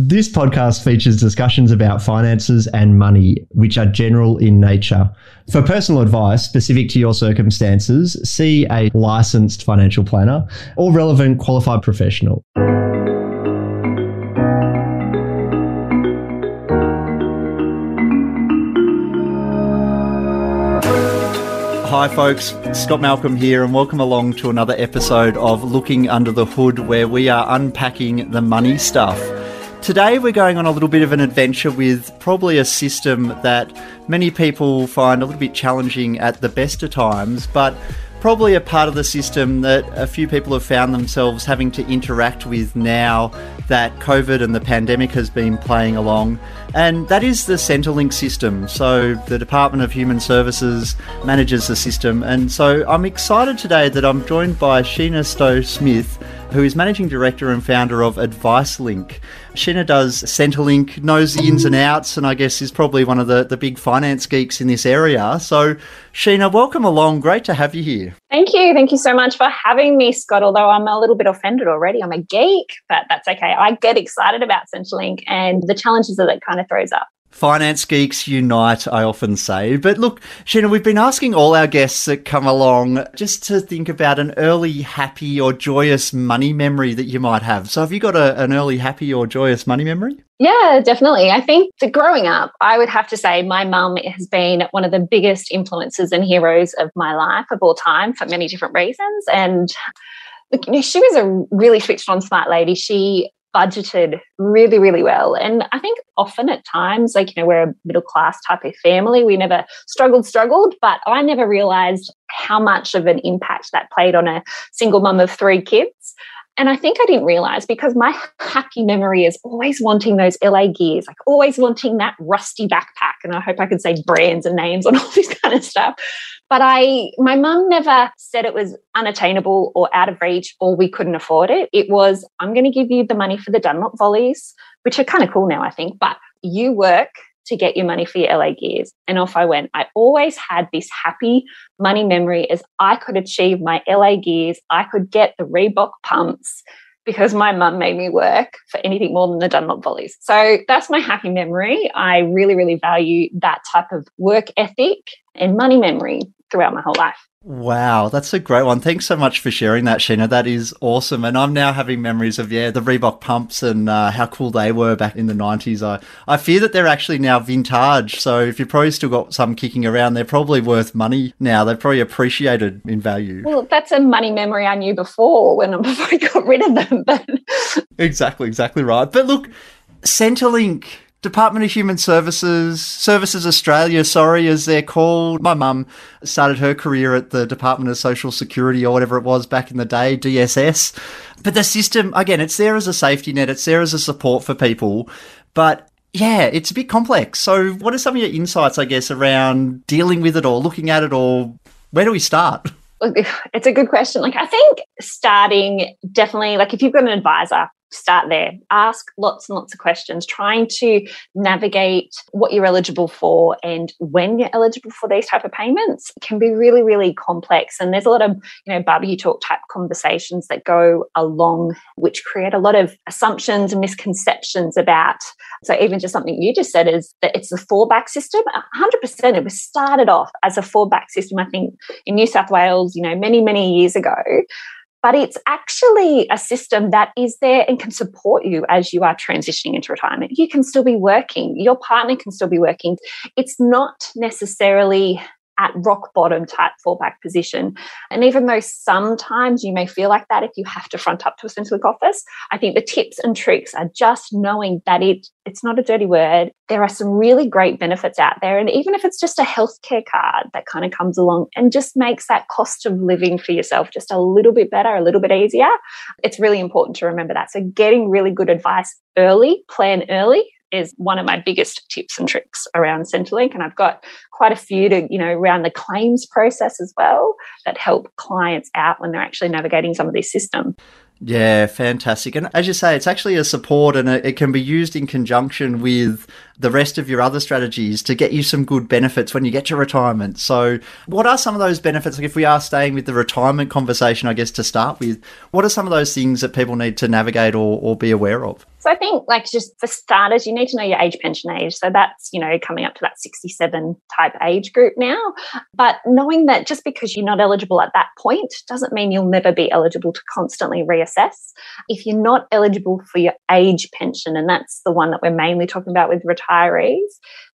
This podcast features discussions about finances and money, which are general in nature. For personal advice specific to your circumstances, see a licensed financial planner or relevant qualified professional. Hi, folks. Scott Malcolm here, and welcome along to another episode of Looking Under the Hood, where we are unpacking the money stuff. Today, we're going on a little bit of an adventure with probably a system that many people find a little bit challenging at the best of times, but probably a part of the system that a few people have found themselves having to interact with now that COVID and the pandemic has been playing along, and that is the Centrelink system. So, the Department of Human Services manages the system, and so I'm excited today that I'm joined by Sheena Stowe Smith who is managing director and founder of AdviceLink. Sheena does Centrelink, knows the ins and outs, and I guess is probably one of the, the big finance geeks in this area. So, Sheena, welcome along. Great to have you here. Thank you. Thank you so much for having me, Scott. Although I'm a little bit offended already. I'm a geek, but that's okay. I get excited about Centrelink and the challenges that it kind of throws up. Finance geeks unite, I often say. But look, Sheena, we've been asking all our guests that come along just to think about an early happy or joyous money memory that you might have. So, have you got a, an early happy or joyous money memory? Yeah, definitely. I think growing up, I would have to say my mum has been one of the biggest influences and heroes of my life of all time for many different reasons. And she was a really switched on smart lady. She budgeted really, really well. And I think often at times, like, you know, we're a middle class type of family. We never struggled, struggled, but I never realized how much of an impact that played on a single mum of three kids. And I think I didn't realize because my happy memory is always wanting those LA gears, like always wanting that rusty backpack. And I hope I can say brands and names on all this kind of stuff. But I, my mum never said it was unattainable or out of reach or we couldn't afford it. It was, I'm going to give you the money for the Dunlop volleys, which are kind of cool now, I think, but you work to get your money for your LA gears. And off I went. I always had this happy money memory as I could achieve my LA gears. I could get the Reebok pumps because my mum made me work for anything more than the Dunlop volleys. So that's my happy memory. I really, really value that type of work ethic and money memory throughout my whole life. Wow, that's a great one. Thanks so much for sharing that, Sheena. That is awesome. And I'm now having memories of, yeah, the Reebok pumps and uh, how cool they were back in the 90s. I, I fear that they're actually now vintage. So if you've probably still got some kicking around, they're probably worth money now. They're probably appreciated in value. Well, that's a money memory I knew before when before I got rid of them. But exactly, exactly right. But look, Centrelink Department of Human Services, Services Australia, sorry, as they're called. My mum started her career at the Department of Social Security or whatever it was back in the day, DSS. But the system, again, it's there as a safety net, it's there as a support for people. But yeah, it's a bit complex. So, what are some of your insights, I guess, around dealing with it or looking at it, or where do we start? It's a good question. Like, I think starting definitely, like, if you've got an advisor, start there. Ask lots and lots of questions trying to navigate what you're eligible for and when you're eligible for these type of payments can be really really complex. And there's a lot of you know barbecue talk type conversations that go along which create a lot of assumptions and misconceptions about so even just something you just said is that it's a fallback system. 100% it was started off as a fallback system i think in new south wales you know many many years ago but it's actually a system that is there and can support you as you are transitioning into retirement. You can still be working, your partner can still be working. It's not necessarily at rock bottom type fallback position. And even though sometimes you may feel like that if you have to front up to a Centrelink office, I think the tips and tricks are just knowing that it it's not a dirty word. There are some really great benefits out there. And even if it's just a healthcare card that kind of comes along and just makes that cost of living for yourself just a little bit better, a little bit easier, it's really important to remember that. So getting really good advice early, plan early is one of my biggest tips and tricks around Centrelink. And I've got quite a few to, you know, around the claims process as well that help clients out when they're actually navigating some of this system. Yeah, fantastic. And as you say, it's actually a support and it can be used in conjunction with the rest of your other strategies to get you some good benefits when you get to retirement. So, what are some of those benefits? Like, if we are staying with the retirement conversation, I guess to start with, what are some of those things that people need to navigate or, or be aware of? So I think like just for starters, you need to know your age pension age. So that's, you know, coming up to that 67 type age group now. But knowing that just because you're not eligible at that point doesn't mean you'll never be eligible to constantly reassess. If you're not eligible for your age pension, and that's the one that we're mainly talking about with retirees,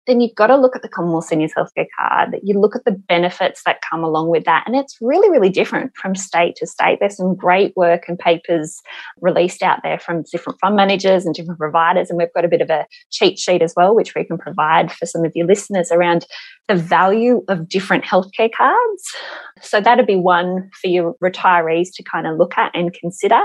then you've got to look at the Commonwealth Seniors Healthcare Card. You look at the benefits that come along with that. And it's really, really different from state to state. There's some great work and papers released out there from different fund managers and different providers. And we've got a bit of a cheat sheet as well, which we can provide for some of your listeners around the value of different healthcare cards. So that'd be one for your retirees to kind of look at and consider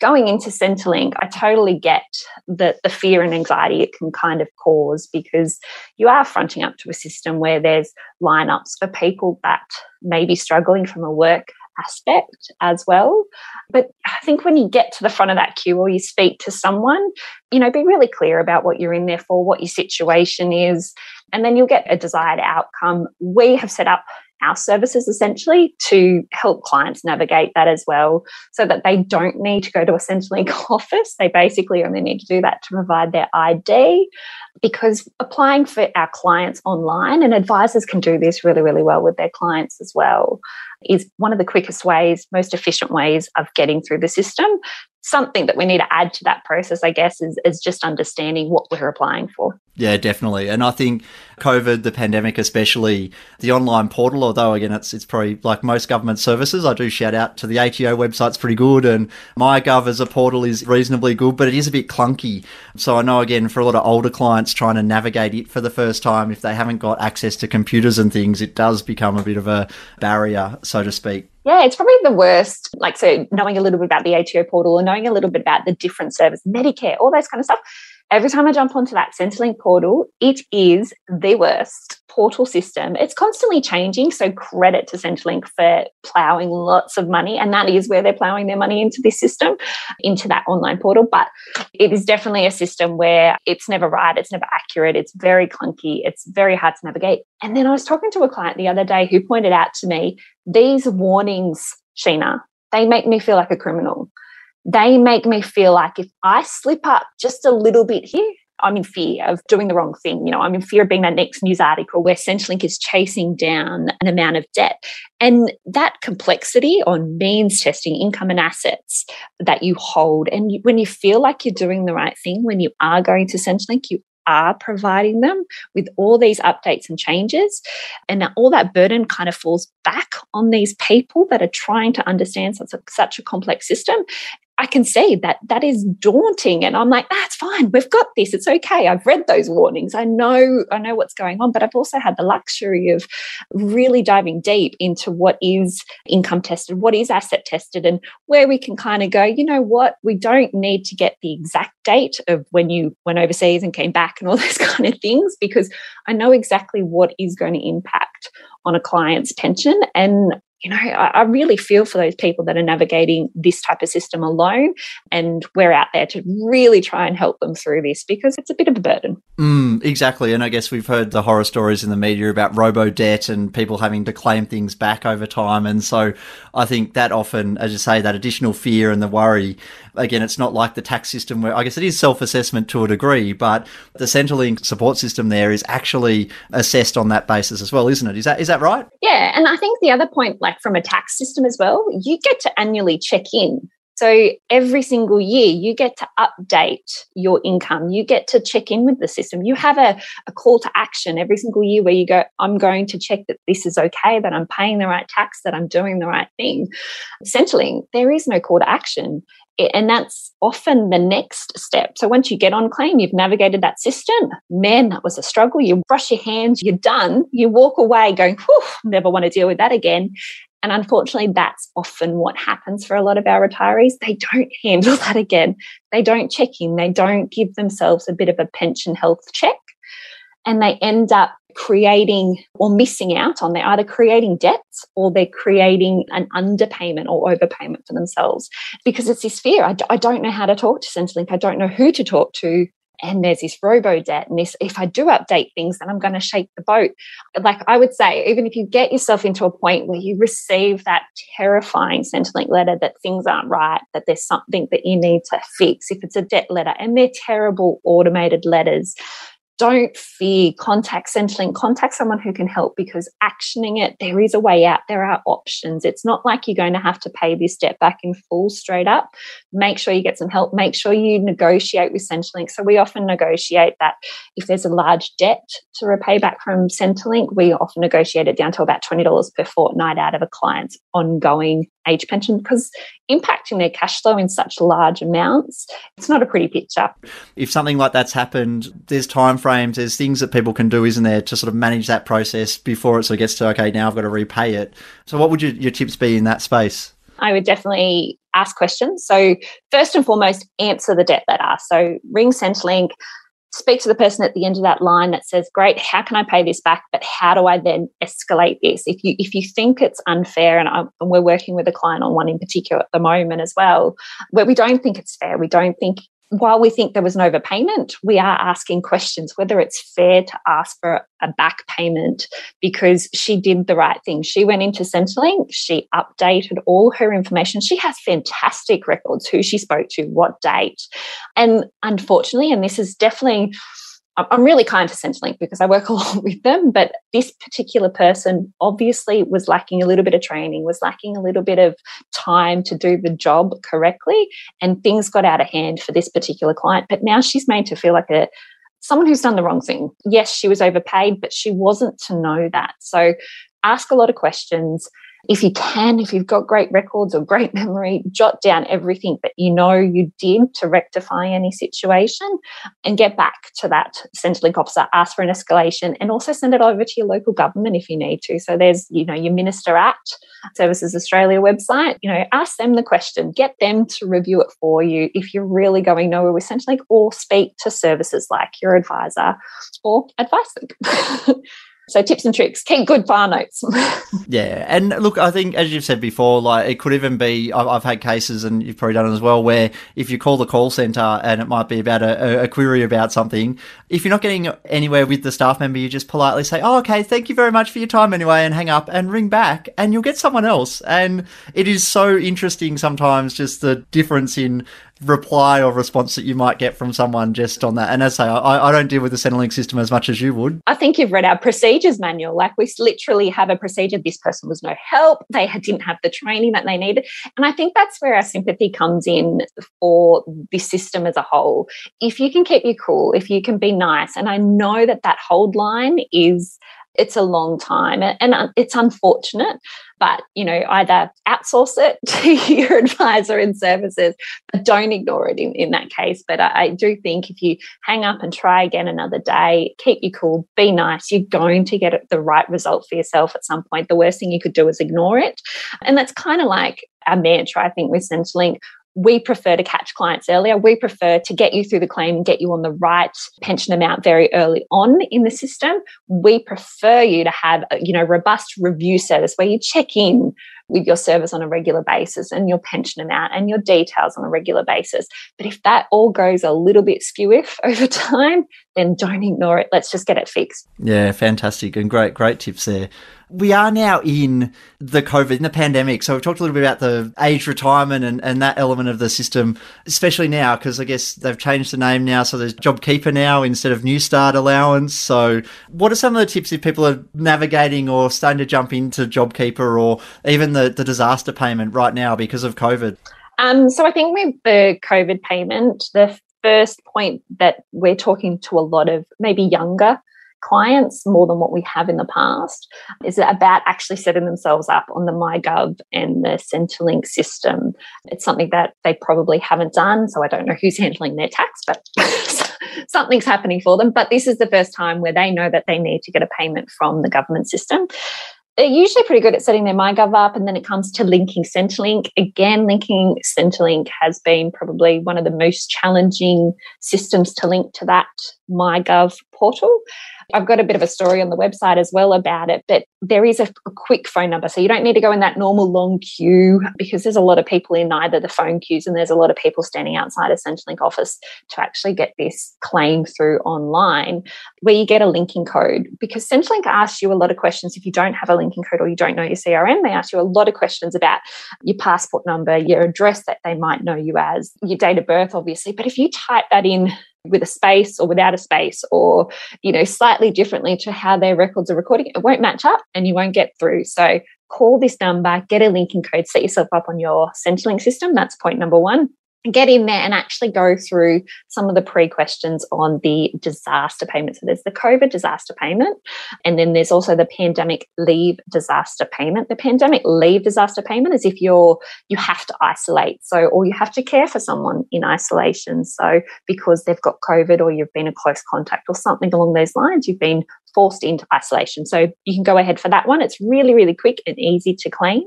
going into Centrelink, I totally get the, the fear and anxiety it can kind of cause because you are fronting up to a system where there's lineups for people that may be struggling from a work aspect as well. But I think when you get to the front of that queue or you speak to someone, you know, be really clear about what you're in there for, what your situation is, and then you'll get a desired outcome. We have set up our services essentially to help clients navigate that as well so that they don't need to go to a Centrelink office. They basically only need to do that to provide their ID because applying for our clients online and advisors can do this really, really well with their clients as well is one of the quickest ways, most efficient ways of getting through the system. Something that we need to add to that process, I guess, is, is just understanding what we're applying for. Yeah, definitely. And I think COVID, the pandemic, especially the online portal, although again, it's, it's probably like most government services, I do shout out to the ATO website's pretty good and MyGov as a portal is reasonably good, but it is a bit clunky. So I know again, for a lot of older clients trying to navigate it for the first time, if they haven't got access to computers and things, it does become a bit of a barrier, so to speak. Yeah, it's probably the worst. Like, so knowing a little bit about the ATO portal or knowing a little bit about the different service, Medicare, all those kind of stuff every time I jump onto that Centrelink portal, it is the worst portal system. It's constantly changing. So credit to Centrelink for ploughing lots of money. And that is where they're ploughing their money into this system, into that online portal. But it is definitely a system where it's never right, it's never accurate, it's very clunky, it's very hard to navigate. And then I was talking to a client the other day who pointed out to me these warnings, Sheena, they make me feel like a criminal they make me feel like if I slip up just a little bit here, I'm in fear of doing the wrong thing. You know, I'm in fear of being that next news article where Centrelink is chasing down an amount of debt. And that complexity on means testing income and assets that you hold. And you, when you feel like you're doing the right thing, when you are going to Centrelink, you are providing them with all these updates and changes. And all that burden kind of falls back on these people that are trying to understand such a, such a complex system. I can see that that is daunting. And I'm like, that's ah, fine. We've got this. It's okay. I've read those warnings. I know, I know what's going on, but I've also had the luxury of really diving deep into what is income tested, what is asset tested, and where we can kind of go, you know what, we don't need to get the exact date of when you went overseas and came back and all those kind of things, because I know exactly what is going to impact on a client's pension. And you know, I, I, really feel for those people that are navigating this type of system alone. And we're out there to really try and help them through this because it's a bit of a burden. Mm, exactly. And I guess we've heard the horror stories in the media about robo debt and people having to claim things back over time. And so I think that often, as you say, that additional fear and the worry, again, it's not like the tax system where I guess it is self assessment to a degree, but the Centrelink support system there is actually assessed on that basis as well, isn't it? Is that, is that right? Yeah. And I think the other point, like, like from a tax system as well, you get to annually check in. So every single year, you get to update your income. You get to check in with the system. You have a, a call to action every single year where you go, I'm going to check that this is okay, that I'm paying the right tax, that I'm doing the right thing. Essentially, there is no call to action. And that's often the next step. So once you get on claim, you've navigated that system. Man, that was a struggle. You brush your hands, you're done. You walk away going, whew, never want to deal with that again. And unfortunately, that's often what happens for a lot of our retirees. They don't handle that again. They don't check in, they don't give themselves a bit of a pension health check. And they end up creating or missing out on. They're either creating debts or they're creating an underpayment or overpayment for themselves because it's this fear. I d- I don't know how to talk to Centrelink. I don't know who to talk to and there's this robo debt and this if i do update things then i'm going to shake the boat like i would say even if you get yourself into a point where you receive that terrifying centrelink letter that things aren't right that there's something that you need to fix if it's a debt letter and they're terrible automated letters don't fear contact Centrelink, contact someone who can help because actioning it, there is a way out. There are options. It's not like you're going to have to pay this debt back in full straight up. Make sure you get some help. Make sure you negotiate with Centrelink. So we often negotiate that if there's a large debt to repay back from Centrelink, we often negotiate it down to about $20 per fortnight out of a client's ongoing age pension because impacting their cash flow in such large amounts, it's not a pretty picture. If something like that's happened, there's time frames, there's things that people can do, isn't there, to sort of manage that process before it sort of gets to okay, now I've got to repay it. So what would your, your tips be in that space? I would definitely ask questions. So first and foremost, answer the debt letter. So ring Centrelink, speak to the person at the end of that line that says great how can i pay this back? But how do i then escalate this? If you if you think it's unfair and, I, and we're working with a client on one in particular at the moment as well where we don't think it's fair. We don't think while we think there was an overpayment, we are asking questions whether it's fair to ask for a back payment because she did the right thing. She went into Centrelink, she updated all her information. She has fantastic records who she spoke to, what date. And unfortunately, and this is definitely I'm really kind to Centrelink because I work a lot with them, but this particular person obviously was lacking a little bit of training, was lacking a little bit of time to do the job correctly, and things got out of hand for this particular client. But now she's made to feel like a someone who's done the wrong thing. Yes, she was overpaid, but she wasn't to know that. So ask a lot of questions if you can, if you've got great records or great memory, jot down everything that you know you did to rectify any situation and get back to that Centrelink officer, ask for an escalation and also send it over to your local government if you need to. So there's, you know, your Minister at Services Australia website, you know, ask them the question, get them to review it for you if you're really going nowhere with Centrelink or speak to services like your advisor or advice So tips and tricks, keep good file notes. yeah, and look, I think as you've said before, like it could even be. I've, I've, had cases, and you've probably done it as well, where if you call the call center and it might be about a, a, query about something, if you're not getting anywhere with the staff member, you just politely say, "Oh, okay, thank you very much for your time anyway," and hang up and ring back, and you'll get someone else. And it is so interesting sometimes, just the difference in reply or response that you might get from someone just on that. And as I say, I, I, don't deal with the Centrelink system as much as you would. I think you've read our procedures manual. Like we literally have a procedure. This person was no help. They didn't have the training that they needed. And I think that's where our sympathy comes in for the system as a whole. If you can keep your cool, if you can be nice, and I know that that hold line is it's a long time and uh, it's unfortunate but you know either outsource it to your advisor and services but don't ignore it in, in that case. But I, I do think if you hang up and try again another day keep you cool be nice you're going to get the right result for yourself at some point. The worst thing you could do is ignore it. And that's kind of like our mantra i think with centrelink we prefer to catch clients earlier. We prefer to get you through the claim and get you on the right pension amount very early on in the system. We prefer you to have a you know robust review service where you check in with your service on a regular basis and your pension amount and your details on a regular basis. But if that all goes a little bit skew over time, then don't ignore it. Let's just get it fixed. Yeah, fantastic and great, great tips there we are now in the COVID, in the pandemic. So we've talked a little bit about the age retirement and, and that element of the system, especially now, because I guess they've changed the name now. So there's JobKeeper now instead of Newstart allowance. So what are some of the tips if people are navigating or starting to jump into JobKeeper or even the, the disaster payment right now because of COVID? Um, so I think with the COVID payment, the first point that we're talking to a lot of maybe younger clients more than what we have in the past is about actually setting themselves up on the MyGov and the Centrelink system. It's something that they probably haven't done, so I don't know who's handling their tax, but something's happening for them. But this is the first time where they know that they need to get a payment from the government system they're usually pretty good at setting their MyGov up. And then it comes to linking Centrelink. Again, linking Centrelink has been probably one of the most challenging systems to link to that MyGov portal. I've got a bit of a story on the website as well about it, but there is a, quick phone number. So you don't need to go in that normal long queue because there's a lot of people in either the phone queues and there's a lot of people standing outside a Centrelink office to actually get this claim through online where you get a linking code because Centrelink asks you a lot of questions if you don't have a linking code or you don't know your CRN. They ask you a lot of questions about your passport number, your address that they might know you as, your date of birth, obviously. But if you type that in with a space or without a space or you know slightly differently to how their records are recording it won't match up and you won't get through. So call this number get a linking code set yourself up on your centrelink system. That's point number one get in there and actually go through some of the pre questions on the disaster payment. So there's the COVID disaster payment, and then there's also the pandemic leave disaster payment. The pandemic leave disaster payment is if you're you have to isolate, so or you have to care for someone in isolation. So because they've got COVID or you've been a close contact or something along those lines, you've been forced into isolation. So you can go ahead for that one. It's really, really quick and easy to claim.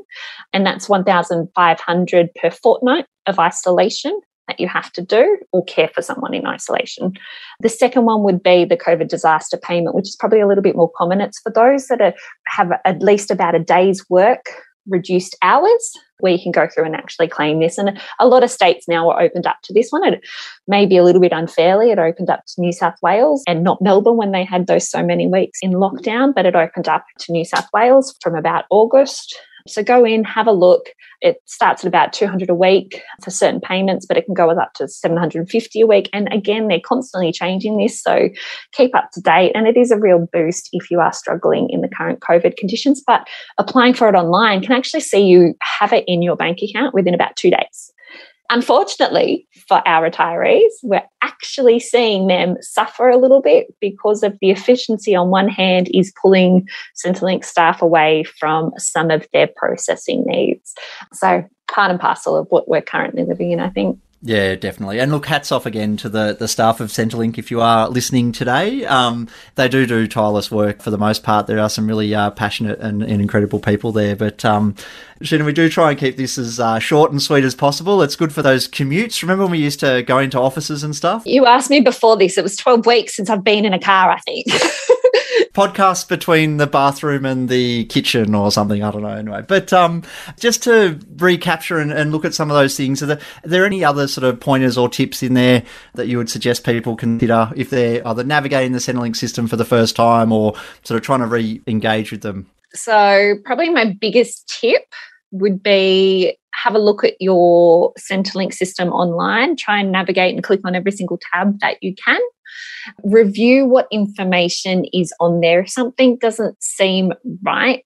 And that's 1,500 per fortnight of isolation that you have to do or care for someone in isolation. The second one would be the COVID disaster payment, which is probably a little bit more common. It's for those that are, have at least about a day's work reduced hours where you can go through and actually claim this. And a lot of states now are opened up to this one. It may be a little bit unfairly. It opened up to New South Wales and not Melbourne when they had those so many weeks in lockdown, but it opened up to New South Wales from about August so go in, have a look. It starts at about 200 a week for certain payments, but it can go up to 750 a week. And again, they're constantly changing this. So keep up to date. And it is a real boost if you are struggling in the current COVID conditions. But applying for it online can actually see you have it in your bank account within about two days. Unfortunately for our retirees, we're actually seeing them suffer a little bit because of the efficiency on one hand is pulling Centrelink staff away from some of their processing needs. So part and parcel of what we're currently living in, I think. Yeah, definitely. And look, hats off again to the, the staff of Centrelink if you are listening today. Um, they do do tireless work for the most part. There are some really uh, passionate and, and, incredible people there. But, um, Sheena, we do try and keep this as uh, short and sweet as possible. It's good for those commutes. Remember when we used to go into offices and stuff? You asked me before this. It was 12 weeks since I've been in a car, I think. podcast between the bathroom and the kitchen or something. I don't know. Anyway, but um, just to recapture and, and, look at some of those things, are there, are there, any other sort of pointers or tips in there that you would suggest people consider if they're either navigating the Centrelink system for the first time or sort of trying to re-engage with them? So, probably my biggest tip would be have a look at your Centrelink system online, try and navigate and click on every single tab that you can. Review what information is on there. If something doesn't seem right,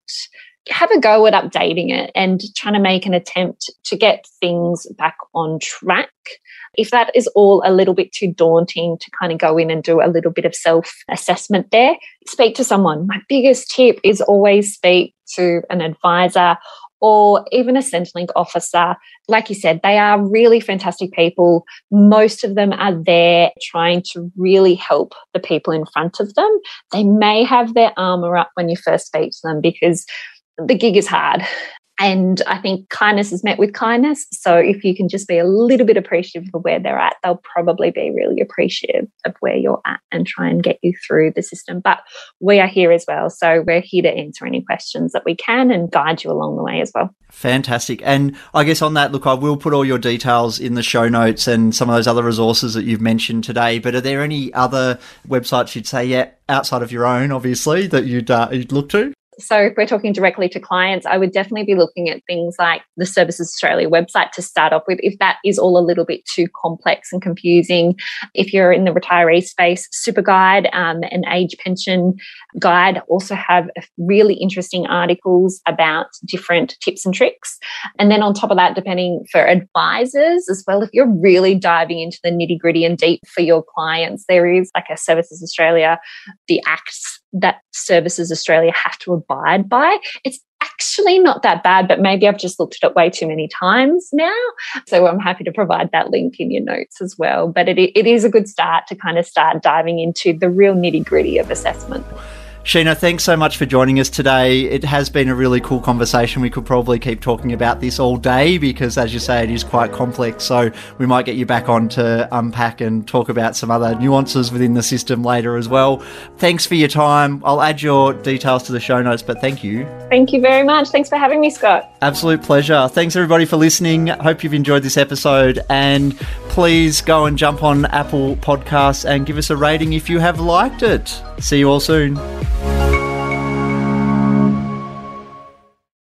have a go at updating it and trying to make an attempt to get things back on track. If that is all a little bit too daunting to kind of go in and do a little bit of self assessment there, speak to someone. My biggest tip is always speak to an advisor or even a Centrelink officer. Like you said, they are really fantastic people. Most of them are there trying to really help the people in front of them. They may have their armor up when you first speak to them because the gig is hard and I think kindness is met with kindness. So if you can just be a little bit appreciative of where they're at, they'll probably be really appreciative of where you're at and try and get you through the system. But we are here as well. So we're here to answer any questions that we can and guide you along the way as well. Fantastic. And I guess on that, look, I will put all your details in the show notes and some of those other resources that you've mentioned today. But are there any other websites you'd say, yeah, outside of your own, obviously, that you'd, uh, you'd look to? So if we're talking directly to clients, I would definitely be looking at things like the Services Australia website to start off with. If that is all a little bit too complex and confusing, if you're in the retiree space, Super Guide um, and Age Pension Guide also have really interesting articles about different tips and tricks. And then on top of that, depending for advisors as well, if you're really diving into the nitty gritty and deep for your clients, there is like a Services Australia, the acts that Services Australia have to abide by. It's actually not that bad, but maybe I've just looked at it way too many times now. So I'm happy to provide that link in your notes as well. But it, it is a good start to kind of start diving into the real nitty gritty of assessment. Sheena, thanks so much for joining us today. It has been a really cool conversation. We could probably keep talking about this all day because, as you say, it is quite complex. So we might get you back on to unpack and talk about some other nuances within the system later as well. Thanks for your time. I'll add your details to the show notes, but thank you. Thank you very much. Thanks for having me, Scott. Absolute pleasure. Thanks everybody for listening. Hope you've enjoyed this episode and please go and jump on Apple Podcasts and give us a rating if you have liked it. See you all soon.